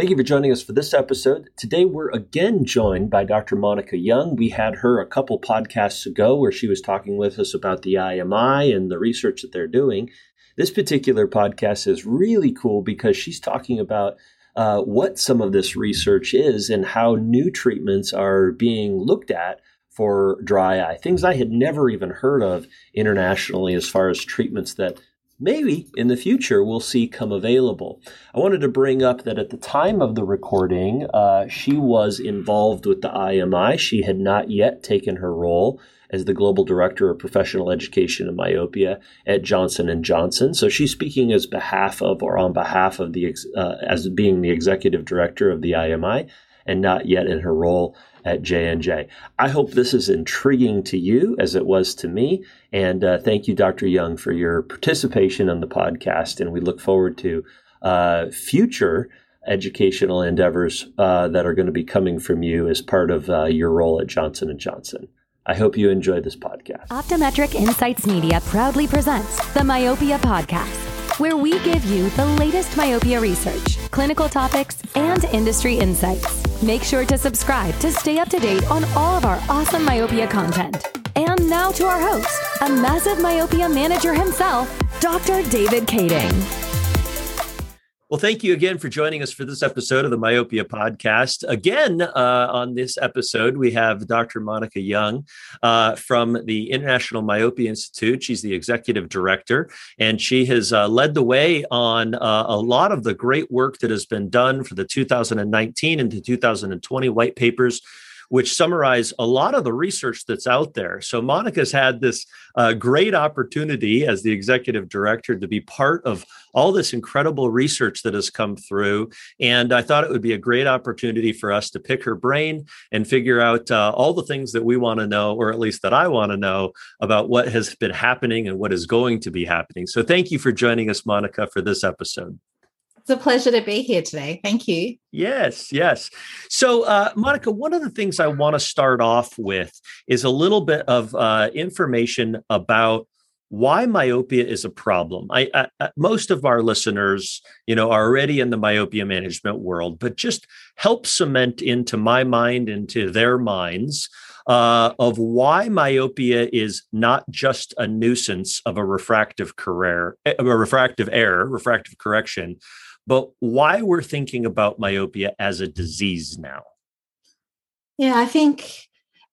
Thank you for joining us for this episode. Today, we're again joined by Dr. Monica Jong. We had her a couple podcasts ago where she was talking with us about the IMI and the research that they're doing. This particular podcast is really cool because she's talking about uh, what some of this research is and how new treatments are being looked at for dry eye, things I had never even heard of internationally as far as treatments that maybe in the future we'll see come available. I wanted to bring up that at the time of the recording, uh, she was involved with the IMI. She had not yet taken her role as the global director of professional education in myopia at Johnson and Johnson. So she's speaking as behalf of or on behalf of the uh, as being the executive director of the IMI and not yet in her role at J&J. I hope this is intriguing to you as it was to me. And uh, thank you, Dr. Jong, for your participation on the podcast. And we look forward to uh, future educational endeavors uh, that are going to be coming from you as part of uh, your role at Johnson & Johnson. I hope you enjoy this podcast. Optometric Insights Media proudly presents the Myopia Podcast where we give you the latest myopia research, clinical topics, and industry insights. Make sure to subscribe to stay up to date on all of our awesome myopia content. And now to our host, a massive myopia manager himself, Dr. David Kading. Well, thank you again for joining us for this episode of the Myopia Podcast. Again, uh, on this episode, we have Dr. Monica Jong uh, from the International Myopia Institute. She's the executive director, and she has uh, led the way on uh, a lot of the great work that has been done for the 2019 and the 2020 white papers which summarize a lot of the research that's out there. So Monica's had this uh, great opportunity as the executive director to be part of all this incredible research that has come through. And I thought it would be a great opportunity for us to pick her brain and figure out uh, all the things that we want to know, or at least that I want to know about what has been happening and what is going to be happening. So thank you for joining us, Monica, for this episode. It's a pleasure to be here today. Thank you. Yes, yes. So, uh, Monica, one of the things I want to start off with is a little bit of uh, information about why myopia is a problem. I, I, most of our listeners, you know, are already in the myopia management world, but just help cement into my mind, into their minds, uh, of why myopia is not just a nuisance of a refractive career, a refractive error, refractive correction, but why we're thinking about myopia as a disease now. Yeah, I think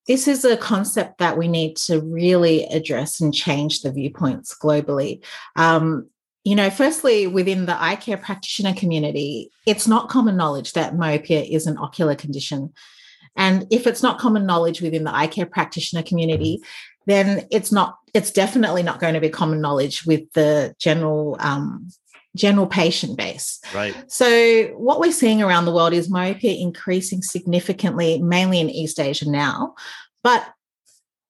this is a concept that we need to really address and change the viewpoints globally. Um, you know, firstly, within the eye care practitioner community, it's not common knowledge that myopia is an ocular condition. And if it's not common knowledge within the eye care practitioner community, then it's not, it's definitely not going to be common knowledge with the general um, general patient base. Right. So what we're seeing around the world is myopia increasing significantly, mainly in East Asia now. But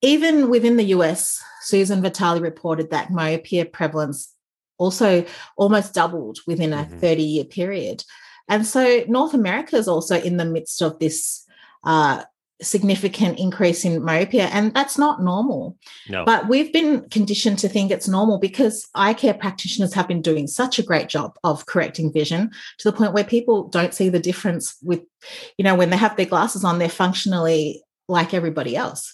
even within the US, Susan Vitale reported that myopia prevalence also almost doubled within a mm-hmm. 30 year period. And so North America is also in the midst of this uh, significant increase in myopia and that's not normal no. but we've been conditioned to think it's normal because eye care practitioners have been doing such a great job of correcting vision to the point where people don't see the difference with you know when they have their glasses on they're functionally like everybody else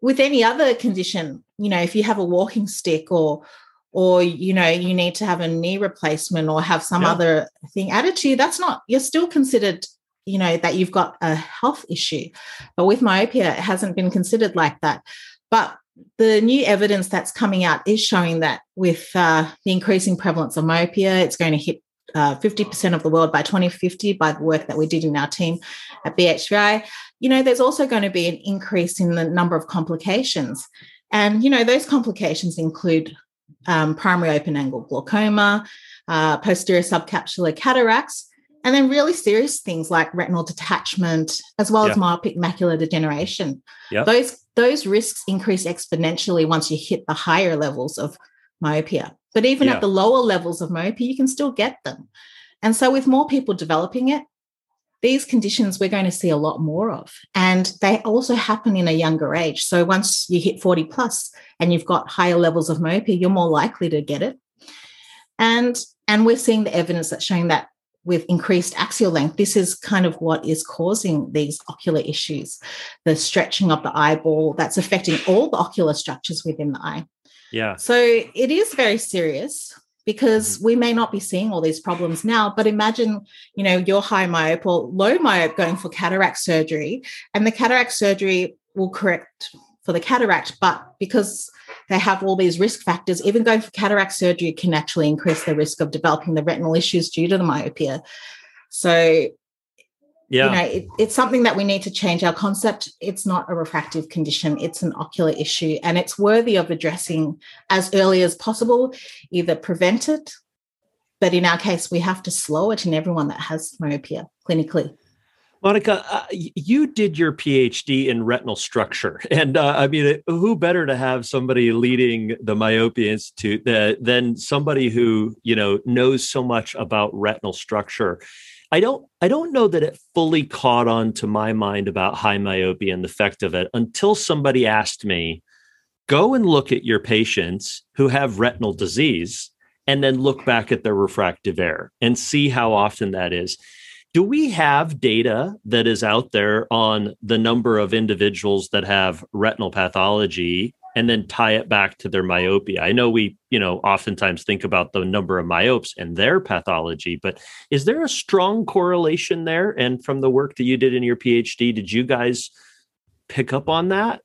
with any other condition you know if you have a walking stick or or you know you need to have a knee replacement or have some yeah. other thing added to you that's not you're still considered you know that you've got a health issue but with myopia it hasn't been considered like that but the new evidence that's coming out is showing that with uh, the increasing prevalence of myopia it's going to hit uh, 50% of the world by 2050 by the work that we did in our team at BHVI. You know, there's also going to be an increase in the number of complications. And, you know, those complications include um, primary open angle glaucoma, uh, posterior subcapsular cataracts, and then really serious things like retinal detachment, as well yeah. as myopic macular degeneration. Yeah. Those those risks increase exponentially once you hit the higher levels of myopia. But even yeah. at the lower levels of myopia, you can still get them. And so, with more people developing it, these conditions we're going to see a lot more of. And they also happen in a younger age. So, once you hit 40 plus and you've got higher levels of myopia, you're more likely to get it. And and we're seeing the evidence that's showing that with increased axial length, this is kind of what is causing these ocular issues, the stretching of the eyeball that's affecting all the ocular structures within the eye. Yeah. So it is very serious because mm-hmm. we may not be seeing all these problems now but imagine you know you're high myope or low myope going for cataract surgery and the cataract surgery will correct for the cataract but because they have all these risk factors. Even going for cataract surgery can actually increase the risk of developing the retinal issues due to the myopia. So yeah. you know it, it's something that we need to change our concept. It's not a refractive condition. It's an ocular issue and it's worthy of addressing as early as possible either prevent it but in our case we have to slow it in everyone that has myopia clinically Monica, uh, you did your PhD in retinal structure, and uh, I mean, who better to have somebody leading the Myopia Institute than somebody who you know knows so much about retinal structure? I don't I don't know that it fully caught on to my mind about high myopia and the effect of it until somebody asked me, go and look at your patients who have retinal disease and then look back at their refractive error and see how often that is. Do we have data that is out there on the number of individuals that have retinal pathology and then tie it back to their myopia. I know we, you know, oftentimes think about the number of myopes and their pathology, but is there a strong correlation there? And from the work that you did in your PhD, did you guys pick up on that?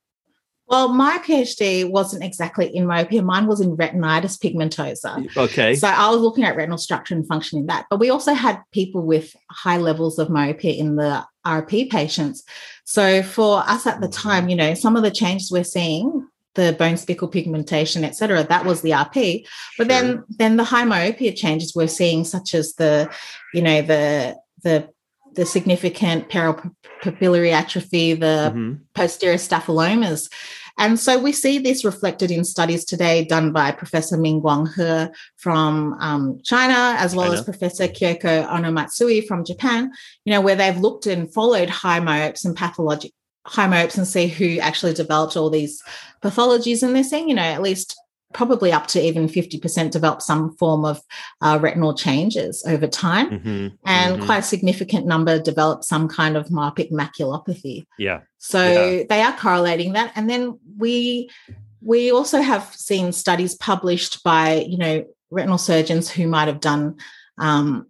Well, my PhD wasn't exactly in myopia. Mine was in retinitis pigmentosa. Okay. So I was looking at retinal structure and function in that. But we also had people with high levels of myopia in the RP patients. So for us at the mm-hmm. time, you know, some of the changes we're seeing the bone spicule pigmentation, etc. That was the RP. But sure. then then the high myopia changes we're seeing, such as the, you know, the the the significant peripapillary atrophy, the mm-hmm. posterior staphylomas. And so we see this reflected in studies today done by Professor Mingguang He from um, China, as well China. as Professor Kyoko Ohno-Matsui from Japan, you know, where they've looked and followed high myopes and pathologic high myopes and see who actually developed all these pathologies. And they're saying, you know, at least probably up to even 50% develop some form of uh, retinal changes over time. Mm-hmm, and mm-hmm. quite a significant number develop some kind of myopic maculopathy. Yeah. So yeah. they are correlating that. And then we we also have seen studies published by, you know, retinal surgeons who might have done um,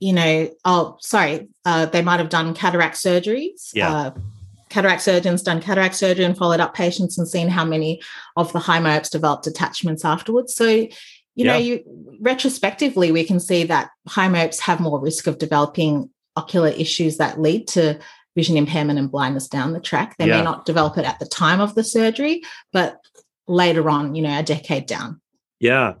you know, oh, sorry, uh, they might have done cataract surgeries, yeah. Uh, cataract surgeons done cataract surgery and followed up patients and seen how many of the high myopes developed attachments afterwards. So, you yeah. know, you retrospectively we can see that high myopes have more risk of developing ocular issues that lead to vision impairment and blindness down the track. They yeah. may not develop it at the time of the surgery, but later on, you know, a decade down. Yeah.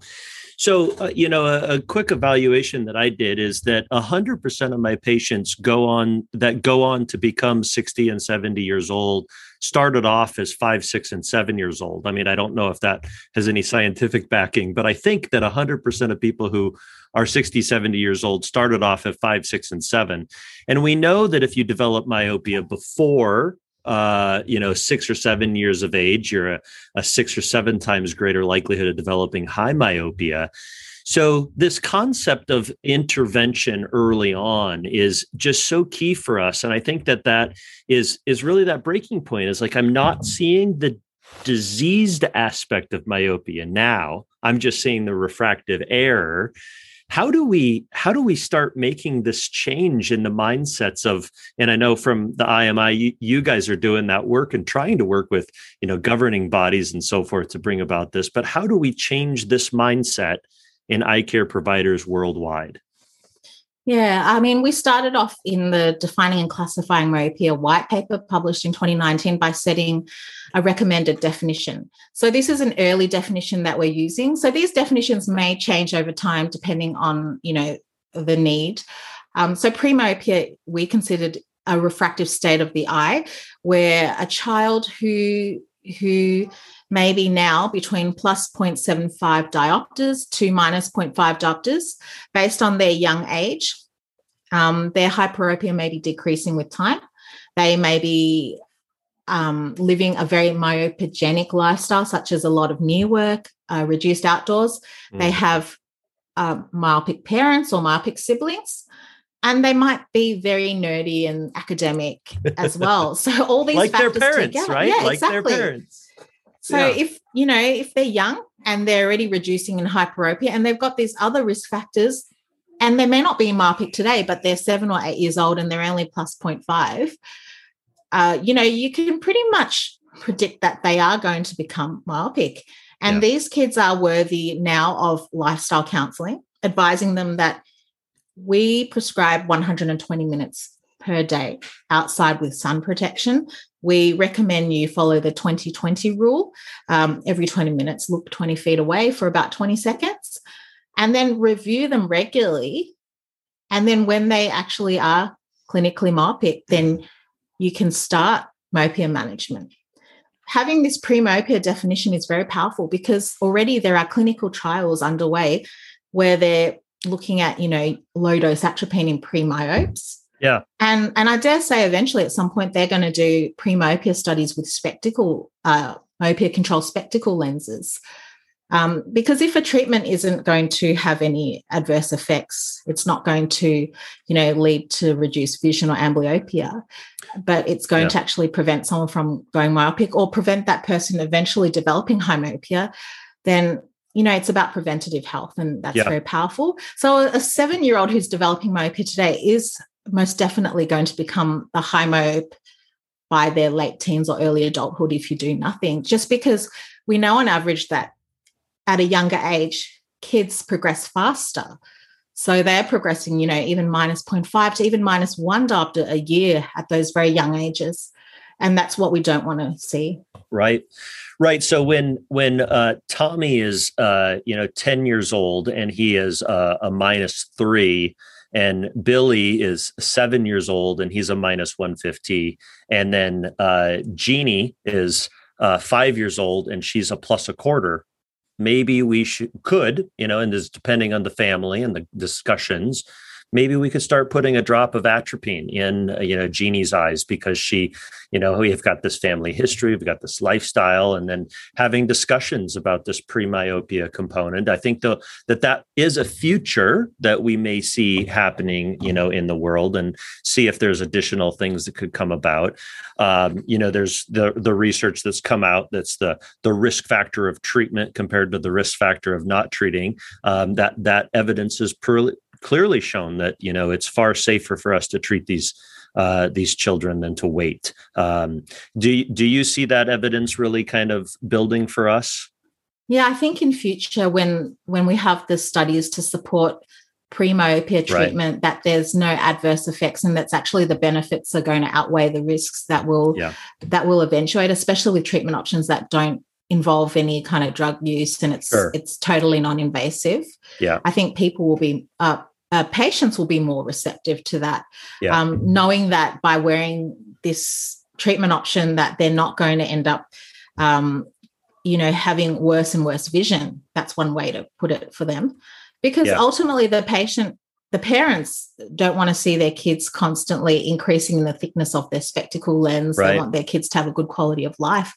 So, uh, you know, a, a, quick evaluation that I did is that 100% of my patients go on that go on to become 60 and 70 years old started off as five, six, and seven years old. I mean, I don't know if that has any scientific backing, but I think that 100% of people who are 60, 70 years old started off at five, six, and seven. And we know that if you develop myopia before uh, you know, six or seven years of age, you're a, a six or seven times greater likelihood of developing high myopia. So, this concept of intervention early on is just so key for us, and I think that that is is really that breaking point. Is like I'm not seeing the diseased aspect of myopia now. I'm just seeing the refractive error how do we how do we start making this change in the mindsets of and i know from the imi you, you, guys are doing that work and trying to work with you know governing bodies and so forth to bring about this but how do we change this mindset in eye care providers worldwide yeah, I mean, we started off in the defining and classifying myopia white paper published in 2019 by setting a recommended definition. So, this is an early definition that we're using. So, these definitions may change over time depending on, you know, the need. Um, so, pre myopia, we considered a refractive state of the eye where a child who who maybe now between plus 0.75 diopters to minus 0.5 diopters based on their young age. Um, their hyperopia may be decreasing with time. They may be um, living a very myopogenic lifestyle, such as a lot of near work, uh, reduced outdoors. Mm. They have uh, myopic parents or myopic siblings. and they might be very nerdy and academic as well. So all these like their factors parents, together, right? Yeah, like exactly. their parents. So Yeah. if you know if they're young and they're already reducing in hyperopia and they've got these other risk factors, and they may not be myopic today, but they're seven or eight years old and they're only plus 0.5, uh, you know, you can pretty much predict that they are going to become myopic. And Yeah. these kids are worthy now of lifestyle counseling, advising them that we prescribe 120 minutes per day outside with sun protection. We recommend you follow the 20 20 rule. Um, every 20 minutes, look 20 feet away for about 20 seconds, and then review them regularly. And then when they actually are clinically myopic, then you can start myopia management. Having this pre myopia definition is very powerful because already there are clinical trials underway where they're looking at, you know, low dose atropine in pre myopes. Yeah. And and I dare say eventually at some point they're going to do pre myopia studies with spectacle, uh, myopia control spectacle lenses. Um, because if a treatment isn't going to have any adverse effects, it's not going to, you know, lead to reduced vision or amblyopia, but it's going Yeah. to actually prevent someone from going myopic or prevent that person eventually developing high myopia, then you know it's about preventative health and that's Yeah. very powerful. So a seven-year-old who's developing myopia today is most definitely going to become a high myope by their late teens or early adulthood if you do nothing, just because we know on average that at a younger age, kids progress faster. So they're progressing, you know, even minus 0.5 to even minus one after a year at those very young ages. And that's what we don't want to see. right right so when when uh tommy is uh you know 10 years old and he is uh, a minus three and billy is seven years old and he's a minus 150 and then uh jeannie is uh five years old and she's a plus a quarter. Maybe we should could you know and this is depending on the family and the discussions maybe we could start putting a drop of atropine in uh, you know jeannie's eyes because she you know we've got this family history we've got this lifestyle and then having discussions about this pre-myopia component. I think though that that is a future that we may see happening you know in the world and see if there's additional things that could come about. Um, you know there's the the research that's come out that's the the risk factor of treatment compared to the risk factor of not treating. Um, that that evidence is per- clearly shown that you know it's far safer for us to treat these uh, these children than to wait. Um, do you- do you see that evidence really kind of building for us? Yeah, I think in future when when we have the studies to support pre-myopia Right. treatment that there's no adverse effects and that's actually the benefits are going to outweigh the risks that will Yeah. that will eventuate especially with treatment options that don't involve any kind of drug use and it's Sure. it's totally non-invasive Yeah. i think people will be uh, uh, patients will be more receptive to that Yeah. um, knowing that by wearing this treatment option that they're not going to end up um, you know having worse and worse vision that's one way to put it for them because Yeah. ultimately the patient the parents don't want to see their kids constantly increasing the thickness of their spectacle lens Right. they want their kids to have a good quality of life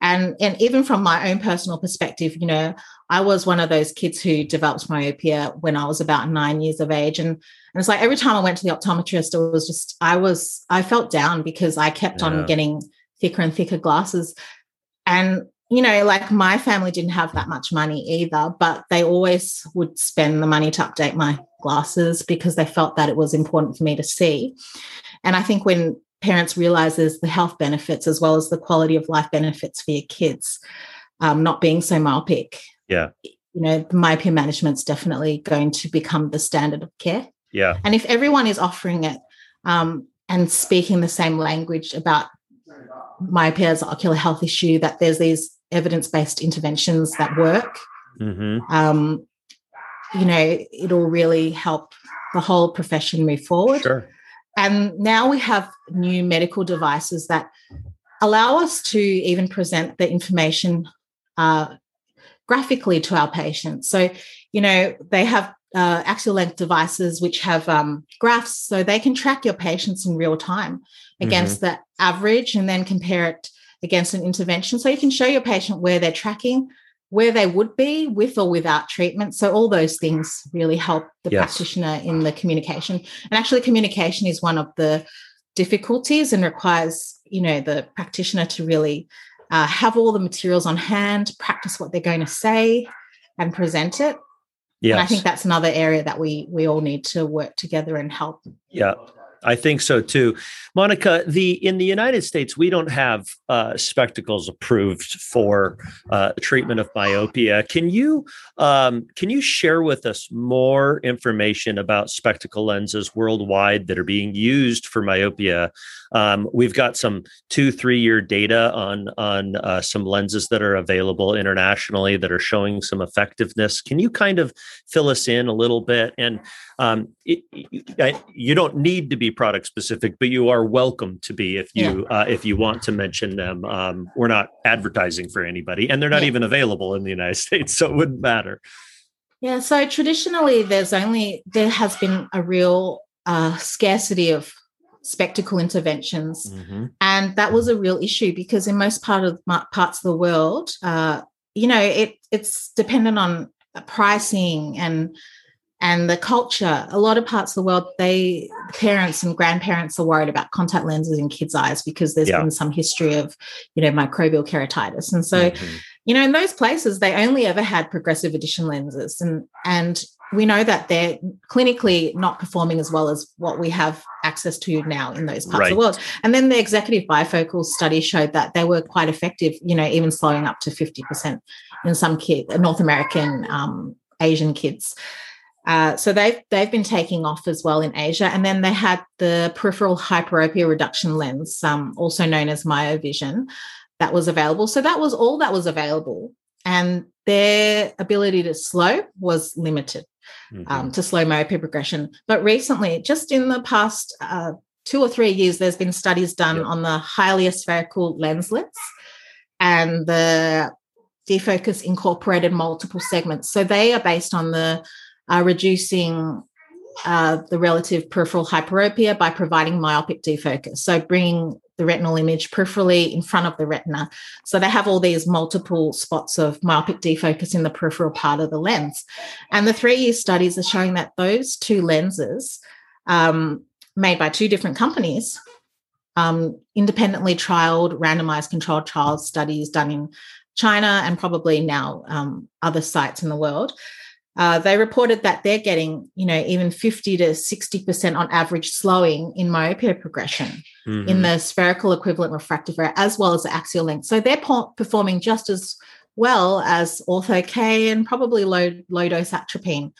and and even from my own personal perspective you know i was one of those kids who developed myopia when i was about nine years of age and and it's like every time i went to the optometrist it was just i was i felt down because i kept Yeah. on getting thicker and thicker glasses and you know like my family didn't have that much money either but they always would spend the money to update my glasses because they felt that it was important for me to see and i think when parents realizes the health benefits as well as the quality of life benefits for your kids um, not being so myopic Yeah. you know myopia management's definitely going to become the standard of care Yeah. and if everyone is offering it um, and speaking the same language about myopia as an ocular health issue, that there's these evidence-based interventions that work, hmm um, you know, it'll really help the whole profession move forward. Sure. And now we have new medical devices that allow us to even present the information uh, graphically to our patients. So, you know, they have uh, axial length devices which have um, graphs so they can track your patients in real time against the average and then compare it against an intervention. So you can show your patient where they're tracking where they would be with or without treatment. So all those things really help the yes. practitioner in the communication. And actually, communication is one of the difficulties and requires you know the practitioner to really uh, have all the materials on hand, practice what they're going to say, and present it. Yeah, I think that's another area that we we all need to work together and help. Yeah, I think so too. Monica, the in the United States, we don't have uh, spectacles approved for uh, treatment of myopia. Can you um, can you share with us more information about spectacle lenses worldwide that are being used for myopia? Um, we've got some two three year data on on uh, some lenses that are available internationally that are showing some effectiveness. Can you kind of fill us in a little bit and um, it, you don't need to be product specific, but you are welcome to be if you yeah. uh, if you want to mention them. Um, we're not advertising for anybody, and they're not yeah. even available in the United States, so it wouldn't matter. Yeah. So traditionally, there's only there has been a real uh, scarcity of spectacle interventions, mm-hmm. and that was a real issue because in most part of parts of the world, uh, you know, it it's dependent on pricing and and the culture a lot of parts of the world they parents and grandparents are worried about contact lenses in kids eyes because there's yeah. been some history of you know microbial keratitis and so mm-hmm. you know in those places they only ever had progressive addition lenses and and we know that they're clinically not performing as well as what we have access to now in those parts right. of the world. And then the executive bifocal study showed that they were quite effective, you know, even slowing up to 50% in some kids, North American, um, Asian kids. Uh, so they've they've been taking off as well in Asia, and then they had the peripheral hyperopia reduction lens, um, also known as MyoVision, that was available. So that was all that was available, and their ability to slow was limited um, mm-hmm. um, to slow myopia progression. But recently, just in the past uh, two or three years, there's been studies done yep. on the highly aspherical lenslets and the defocus incorporated multiple segments. So they are based on the uh, reducing uh, the relative peripheral hyperopia by providing myopic defocus. So bringing the retinal image peripherally in front of the retina. So they have all these multiple spots of myopic defocus in the peripheral part of the lens. And the three year studies are showing that those two lenses, um, made by two different companies, um, independently trialed, randomized controlled trial studies done in China and probably now um, other sites in the world, uh, they reported that they're getting, you know, even 50 to 60% on average slowing in myopia progression mm-hmm. in the spherical equivalent refractive area as well as the axial length. So they're po- performing just as well as ortho K and probably low, low dose atropine.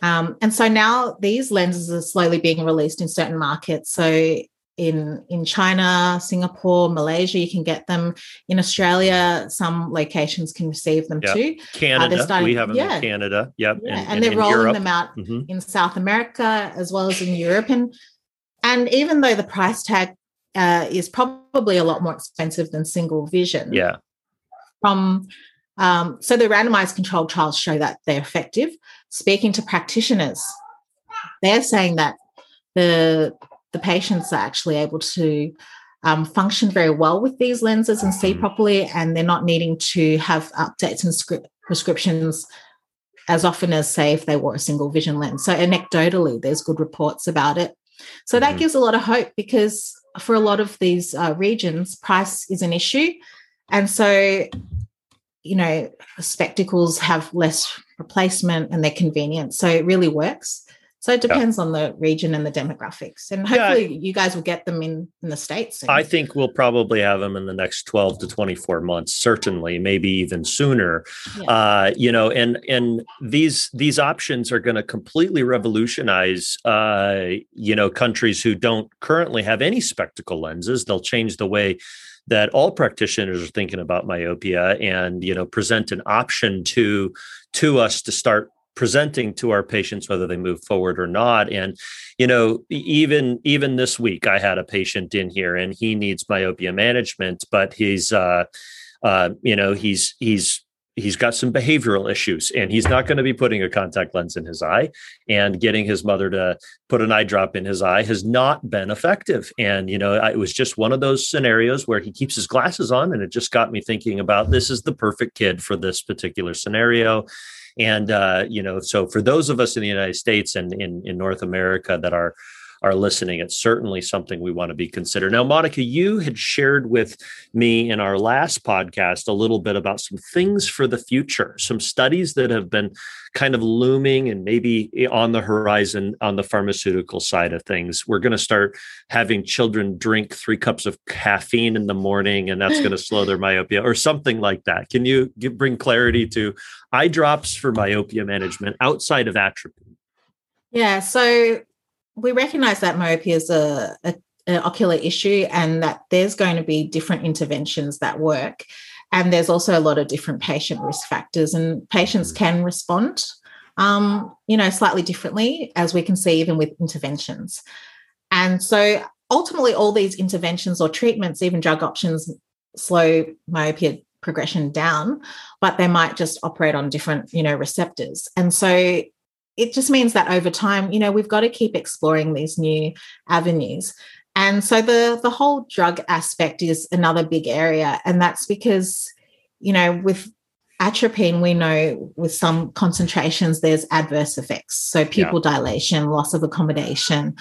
Um, and so now these lenses are slowly being released in certain markets. So in in China, Singapore, Malaysia. You can get them in Australia. Some locations can receive them yep. too. Canada, uh, starting, we have them yeah. in Canada. Yep, yeah. and, and, they're rolling Europe. them out mm-hmm. in South America as well as in Europe. And and even though the price tag uh, is probably a lot more expensive than single vision, yeah. From um, so the randomized controlled trials show that they're effective. Speaking to practitioners, they're saying that the the patients are actually able to um, function very well with these lenses and see mm. properly, and they're not needing to have updates and script prescriptions as often as, say, if they wore a single vision lens. So, anecdotally, there's good reports about it. So, that mm-hmm. gives a lot of hope because for a lot of these uh, regions, price is an issue. And so, you know, spectacles have less replacement and they're convenient. So, it really works. So it depends yeah. on the region and the demographics. And hopefully yeah. you guys will get them in, in the States. Soon. I think we'll probably have them in the next 12 to 24 months, certainly, maybe even sooner. Yeah. Uh, you know, and and these these options are going to completely revolutionize uh, you know, countries who don't currently have any spectacle lenses. They'll change the way that all practitioners are thinking about myopia and you know present an option to to us to start presenting to our patients whether they move forward or not. And you know even even this week i had a patient in here and he needs myopia management but he's uh uh you know he's he's he's got some behavioral issues and he's not going to be putting a contact lens in his eye and getting his mother to put an eye drop in his eye has not been effective. And you know it was just one of those scenarios where he keeps his glasses on and it just got me thinking about this is the perfect kid for this particular scenario and uh, you know so for those of us in the united states and in, in north america that are are listening, it's certainly something we want to be considered. Now, Monica, you had shared with me in our last podcast a little bit about some things for the future, some studies that have been kind of looming and maybe on the horizon on the pharmaceutical side of things. We're going to start having children drink three cups of caffeine in the morning, and that's going to slow their myopia or something like that. Can you give, bring clarity to eye drops for myopia management outside of atropine? Yeah, so we recognize that myopia is a, a, an ocular issue and that there's going to be different interventions that work. And there's also a lot of different patient risk factors, and patients mm. can respond, um, you know, slightly differently, as we can see even with interventions. And so ultimately, all these interventions or treatments, even drug options, slow myopia progression down, but they might just operate on different, you know, receptors. And so it just means that over time, you know, we've got to keep exploring these new avenues. And so the the whole drug aspect is another big area, and that's because, you know, with atropine, we know with some concentrations there's adverse effects, so pupil yeah. dilation, loss of accommodation.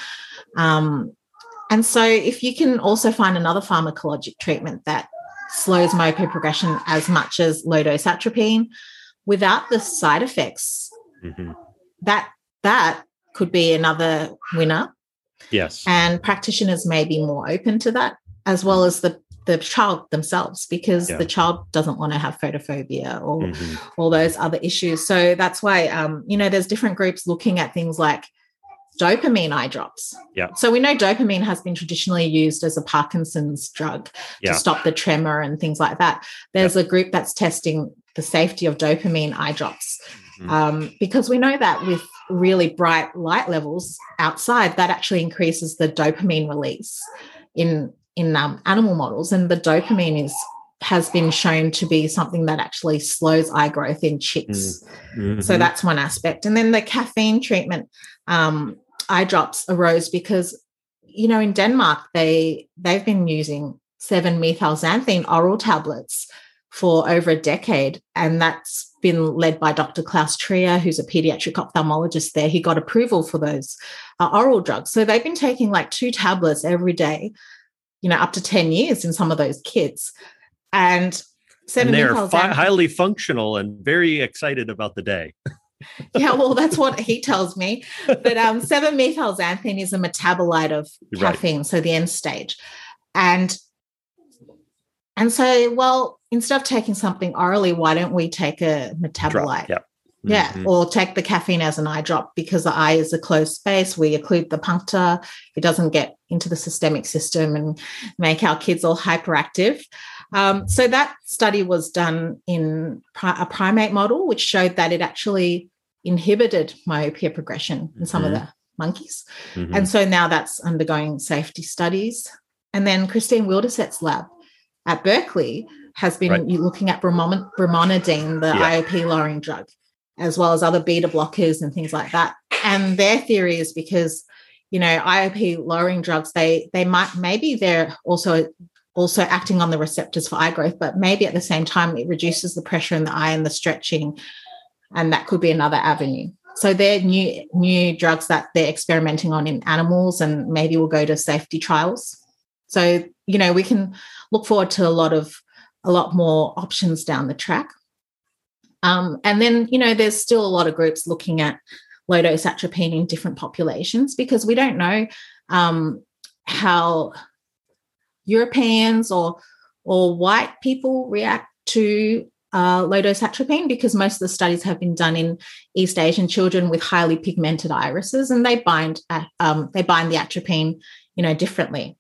Um, and so, if you can also find another pharmacologic treatment that slows myopia progression as much as low dose atropine without the side effects, mm-hmm that that could be another winner. Yes. And practitioners may be more open to that, as well as the the child themselves, because yeah. the child doesn't want to have photophobia or mm-hmm. all those other issues. So that's why um, you know, there's different groups looking at things like dopamine eye drops. Yeah. So we know dopamine has been traditionally used as a Parkinson's drug yeah. to stop the tremor and things like that. There's yeah. a group that's testing the safety of dopamine eye drops mm. um, because we know that with really bright light levels outside, that actually increases the dopamine release in in um, animal models, and the dopamine is has been shown to be something that actually slows eye growth in chicks. Mm-hmm. So that's one aspect. And then the caffeine treatment um, eye drops arose because, you know, in Denmark they they've been using seven methylxanthine oral tablets for over a decade. And that's been led by Dr. Klaus Trier, who's a pediatric ophthalmologist there. He got approval for those uh, oral drugs. So they've been taking like two tablets every day, you know, up to 10 years in some of those kids. And and they're fi- highly functional and very excited about the day. yeah, well, that's what he tells me. But um, 7-methylxanthine is a metabolite of caffeine, right. so the end stage. And and so, well, instead of taking something orally, why don't we take a metabolite? Drop, yeah. Mm-hmm. or take the caffeine as an eye drop because the eye is a closed space. We occlude the puncta, it doesn't get into the systemic system and make our kids all hyperactive. Um, so that study was done in a primate model, which showed that it actually inhibited myopia progression in some mm-hmm. of the monkeys. Mm-hmm. And so now that's undergoing safety studies. And then Christine Wildsoet's lab at Berkeley has been right. looking at brimonidine, the yeah. IOP lowering drug, as well as other beta blockers and things like that. And their theory is because, you know, IOP lowering drugs, they they might maybe they're also also acting on the receptors for eye growth, but maybe at the same time it reduces the pressure in the eye and the stretching, and that could be another avenue. So they're new new drugs that they're experimenting on in animals, and maybe will go to safety trials. So you know we can look forward to a lot of a lot more options down the track. Um, and then, you know, there's still a lot of groups looking at low dose atropine in different populations because we don't know um, how Europeans or or white people react to uh, low dose atropine because most of the studies have been done in East Asian children with highly pigmented irises, and they bind um, they bind the atropine, you know, differently.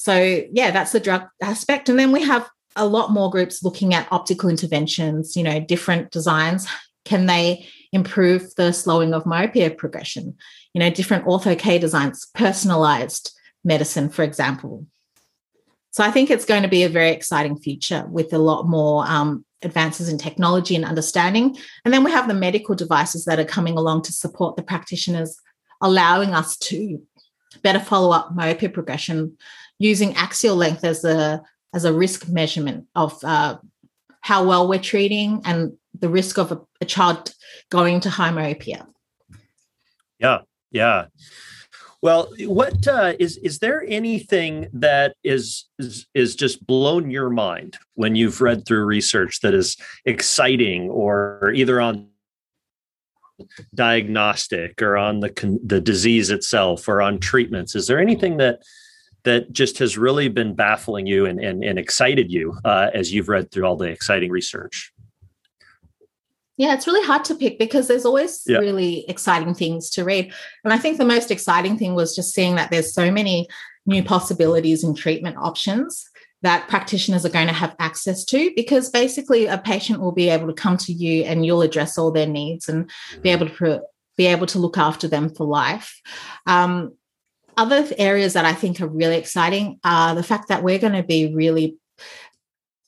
So yeah, that's the drug aspect. And then we have a lot more groups looking at optical interventions, you know, different designs. Can they improve the slowing of myopia progression? You know, different ortho K designs, personalized medicine, for example. So I think it's going to be a very exciting future with a lot more um, advances in technology and understanding. And then we have the medical devices that are coming along to support the practitioners, allowing us to better follow up myopia progression using axial length as a as a risk measurement of uh, how well we're treating and the risk of a, a child going to high myopia. Yeah, yeah. Well, what uh, is is there anything that is, is is just blown your mind when you've read through research that is exciting, or either on diagnostic, or on the the disease itself, or on treatments? Is there anything that that just has really been baffling you and and, and excited you uh, as you've read through all the exciting research? Yeah, it's really hard to pick because there's always yeah. really exciting things to read. And I think the most exciting thing was just seeing that there's so many new possibilities and treatment options that practitioners are going to have access to because basically a patient will be able to come to you and you'll address all their needs and be mm-hmm. able to be able to look after them for life. Um, other areas that I think are really exciting are the fact that we're going to be really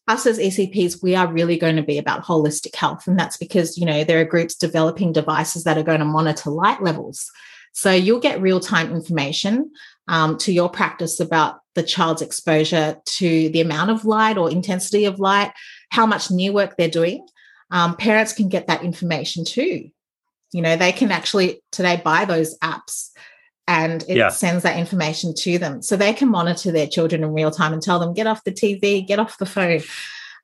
us as ECPs, we are really going to be about holistic health. And that's because, you know, there are groups developing devices that are going to monitor light levels. So you'll get real time information um, to your practice about the child's exposure to the amount of light or intensity of light, how much near work they're doing. Um, parents can get that information too. You know, they can actually today buy those apps and it yeah. sends that information to them. So they can monitor their children in real time and tell them get off the tv get off the phone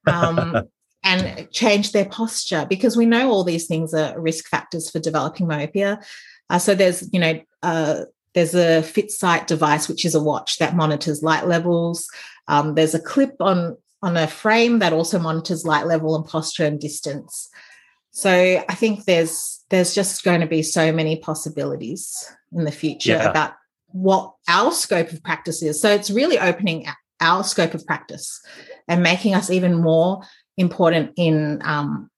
um, and change their posture because we know all these things are risk factors for developing myopia. Uh, so there's you know uh, there's a FitSight device which is a watch that monitors light levels. Um, there's a clip on on a frame that also monitors light level and posture and distance. So i think there's there's just going to be so many possibilities in the future yeah. about what our scope of practice is. So it's really opening our scope of practice and making us even more important in, um,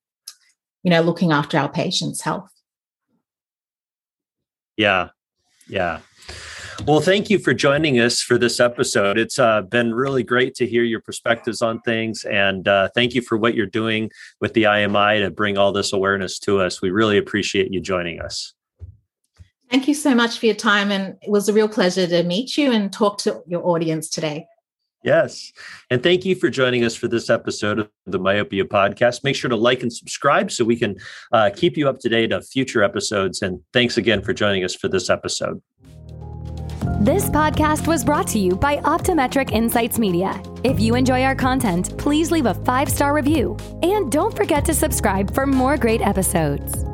you know, looking after our patients' health. Yeah, yeah. Well, thank you for joining us for this episode. It's uh, been really great to hear your perspectives on things, and uh, thank you for what you're doing with the IMI to bring all this awareness to us. We really appreciate you joining us. Thank you so much for your time. And it was a real pleasure to meet you and talk to your audience today. Yes. And thank you for joining us for this episode of the Myopia Podcast. Make sure to like and subscribe so we can uh, keep you up to date of future episodes. And thanks again for joining us for this episode. This podcast was brought to you by Optometric Insights Media. If you enjoy our content, please leave a five star review. And don't forget to subscribe for more great episodes.